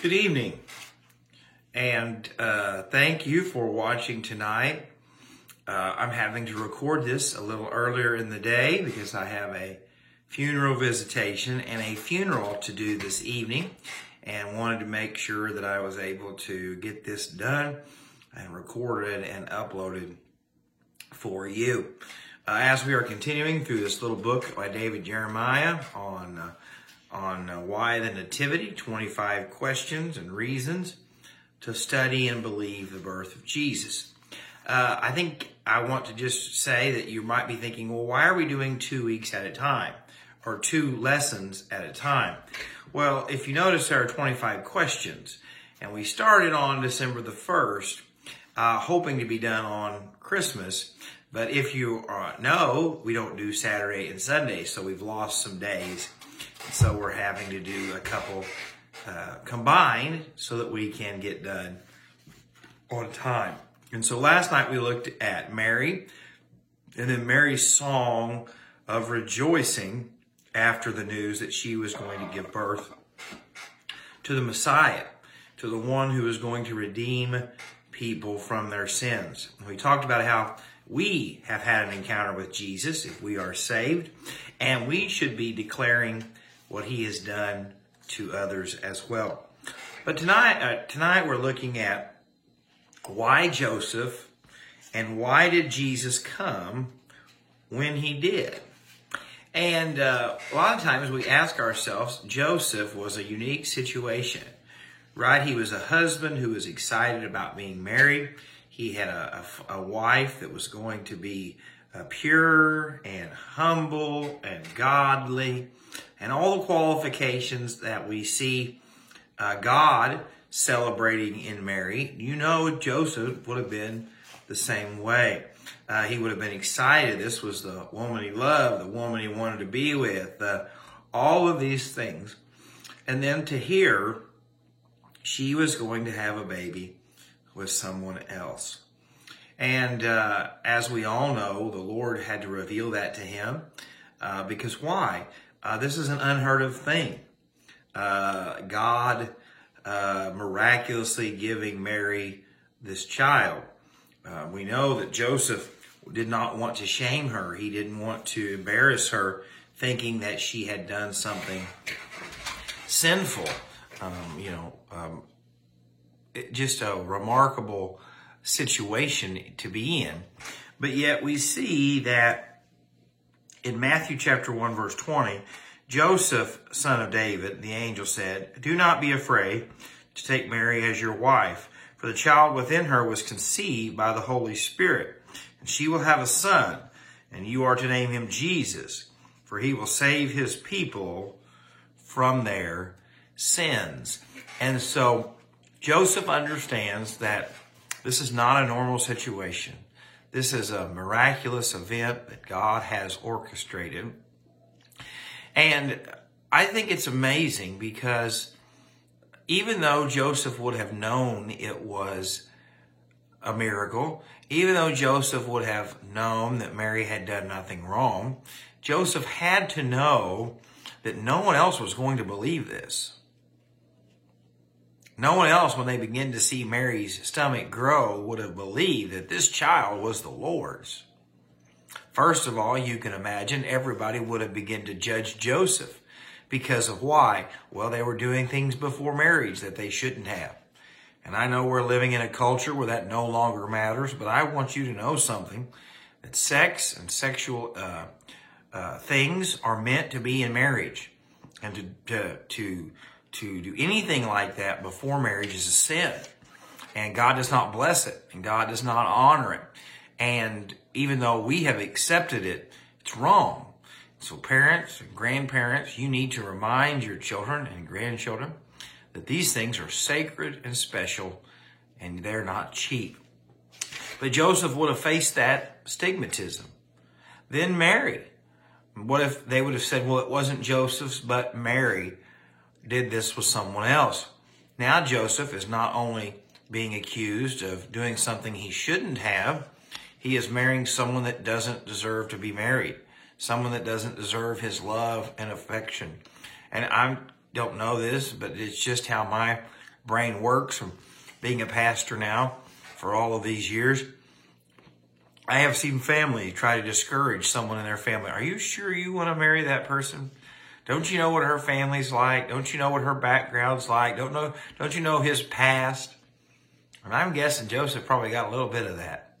Good evening, and uh, thank you for watching tonight. Uh, I'm having to record this a little earlier in the day because I have a funeral visitation and a funeral to do this evening, and wanted to make sure that I was able to get this done and recorded and uploaded for you. Uh, as we are continuing through this little book by David Jeremiah on uh, on uh, why the Nativity, 25 questions and reasons to study and believe the birth of Jesus. Uh, I think I want to just say that you might be thinking, well, why are we doing two weeks at a time or two lessons at a time? Well, if you notice, there are 25 questions, and we started on December the 1st, uh, hoping to be done on Christmas. But if you uh, know, we don't do Saturday and Sunday, so we've lost some days so we're having to do a couple uh, combined so that we can get done on time. And so last night we looked at Mary and then Mary's song of rejoicing after the news that she was going to give birth to the Messiah, to the one who is going to redeem people from their sins. We talked about how we have had an encounter with Jesus if we are saved, and we should be declaring what he has done to others as well. But tonight, uh, tonight we're looking at why Joseph and why did Jesus come when he did. And uh, a lot of times we ask ourselves, Joseph was a unique situation, right? He was a husband who was excited about being married. He had a, a, a wife that was going to be pure and humble and godly and all the qualifications that we see uh, God celebrating in Mary, you know Joseph would have been the same way. Uh, he would have been excited. This was the woman he loved, the woman he wanted to be with, uh, all of these things. And then to hear she was going to have a baby with someone else. And uh, as we all know, the Lord had to reveal that to him. Uh, because why? Uh, this is an unheard of thing. Uh, God uh, miraculously giving Mary this child. Uh, we know that Joseph did not want to shame her. He didn't want to embarrass her, thinking that she had done something sinful. Um, you know, um, it, just a remarkable situation to be in. But yet we see that in Matthew chapter 1 verse 20, Joseph, son of David, the angel said, Do not be afraid to take Mary as your wife, for the child within her was conceived by the Holy Spirit, and she will have a son, and you are to name him Jesus, for he will save his people from their sins. And so Joseph understands that this is not a normal situation. This is a miraculous event that God has orchestrated. And I think it's amazing because even though Joseph would have known it was a miracle, even though Joseph would have known that Mary had done nothing wrong, Joseph had to know that no one else was going to believe this. No one else, when they begin to see Mary's stomach grow, would have believed that this child was the Lord's. First of all, you can imagine everybody would have begun to judge Joseph because of why? Well, they were doing things before marriage that they shouldn't have. And I know we're living in a culture where that no longer matters, but I want you to know something that sex and sexual uh, uh, things are meant to be in marriage and to, to, to to do anything like that before marriage is a sin. And God does not bless it and God does not honor it. And even though we have accepted it, it's wrong. So parents and grandparents, you need to remind your children and grandchildren that these things are sacred and special and they're not cheap. But Joseph would have faced that stigmatism. Then Mary. What if they would have said, well, it wasn't Joseph's, but Mary did this with someone else. Now Joseph is not only being accused of doing something he shouldn't have, he is marrying someone that doesn't deserve to be married, someone that doesn't deserve his love and affection. And I don't know this, but it's just how my brain works from being a pastor now for all of these years. I have seen family try to discourage someone in their family. Are you sure you want to marry that person? Don't you know what her family's like? Don't you know what her background's like? Don't know don't you know his past? And I'm guessing Joseph probably got a little bit of that.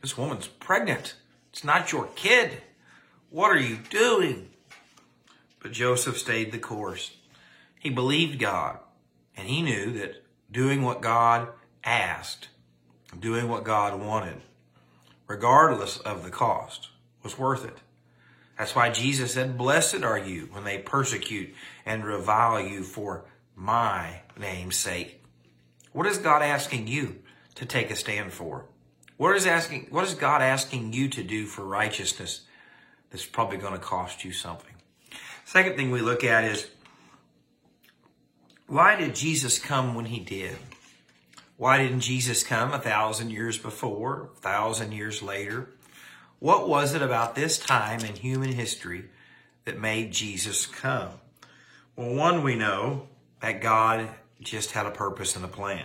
This woman's pregnant. It's not your kid. What are you doing? But Joseph stayed the course. He believed God, and he knew that doing what God asked, doing what God wanted, regardless of the cost, was worth it. That's why Jesus said, Blessed are you when they persecute and revile you for my name's sake. What is God asking you to take a stand for? What is asking what is God asking you to do for righteousness that's probably going to cost you something? Second thing we look at is why did Jesus come when he did? Why didn't Jesus come a thousand years before, a thousand years later? What was it about this time in human history that made Jesus come? Well, one, we know that God just had a purpose and a plan.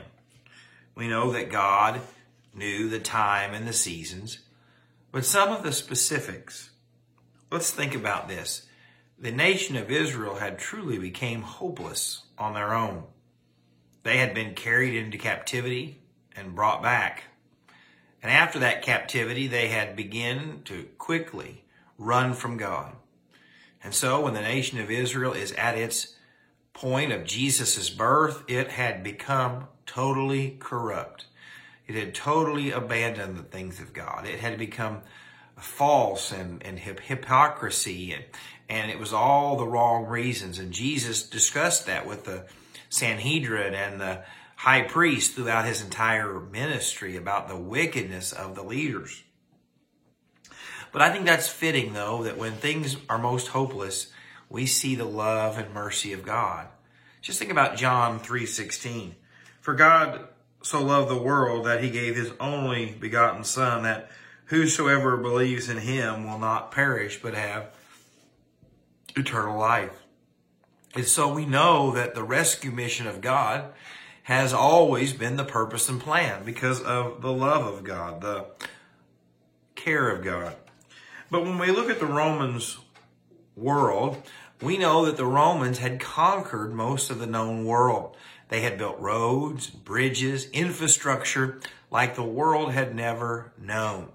We know that God knew the time and the seasons, but some of the specifics. Let's think about this. The nation of Israel had truly became hopeless on their own. They had been carried into captivity and brought back. And after that captivity, they had begun to quickly run from God. And so when the nation of Israel is at its point of Jesus' birth, it had become totally corrupt. It had totally abandoned the things of God. It had become false and, and hypocrisy and, and it was all the wrong reasons. And Jesus discussed that with the Sanhedrin and the high priest throughout his entire ministry about the wickedness of the leaders. But I think that's fitting though, that when things are most hopeless, we see the love and mercy of God. Just think about John 3:16. For God so loved the world that he gave his only begotten son that whosoever believes in him will not perish but have eternal life. And so we know that the rescue mission of God has always been the purpose and plan because of the love of God, the care of God. But when we look at the Romans world, we know that the Romans had conquered most of the known world. They had built roads, bridges, infrastructure like the world had never known.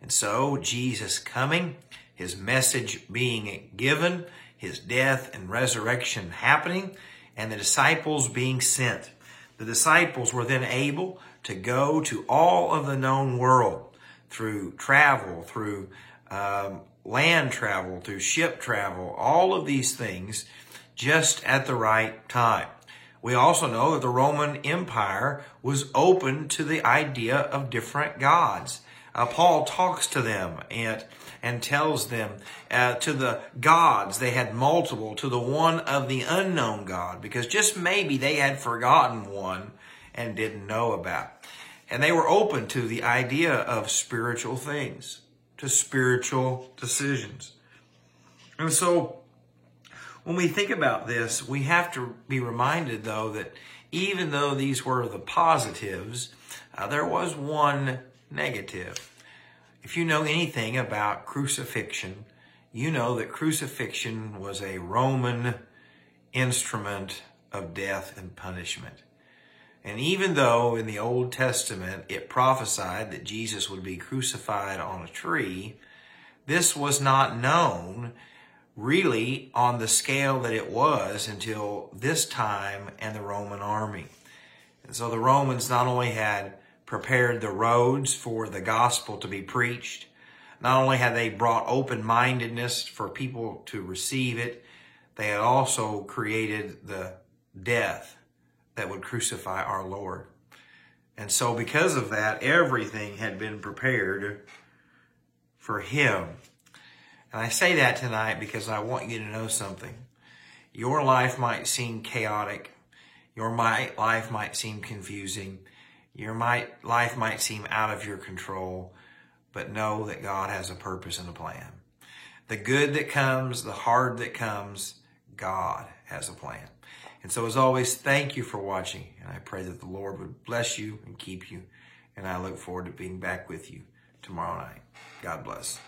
And so Jesus coming, his message being given, his death and resurrection happening, and the disciples being sent. The disciples were then able to go to all of the known world through travel, through um, land travel, through ship travel, all of these things just at the right time. We also know that the Roman Empire was open to the idea of different gods. Uh, Paul talks to them and and tells them uh, to the gods they had multiple to the one of the unknown God because just maybe they had forgotten one and didn't know about. And they were open to the idea of spiritual things, to spiritual decisions. And so when we think about this, we have to be reminded though that even though these were the positives, uh, there was one negative. If you know anything about crucifixion, you know that crucifixion was a Roman instrument of death and punishment. And even though in the Old Testament it prophesied that Jesus would be crucified on a tree, this was not known really on the scale that it was until this time and the Roman army. And so the Romans not only had prepared the roads for the gospel to be preached. Not only had they brought open mindedness for people to receive it, they had also created the death that would crucify our Lord. And so, because of that, everything had been prepared for Him. And I say that tonight because I want you to know something. Your life might seem chaotic. Your life might seem confusing. Your might, life might seem out of your control, but know that God has a purpose and a plan. The good that comes, the hard that comes, God has a plan. And so, as always, thank you for watching. And I pray that the Lord would bless you and keep you. And I look forward to being back with you tomorrow night. God bless.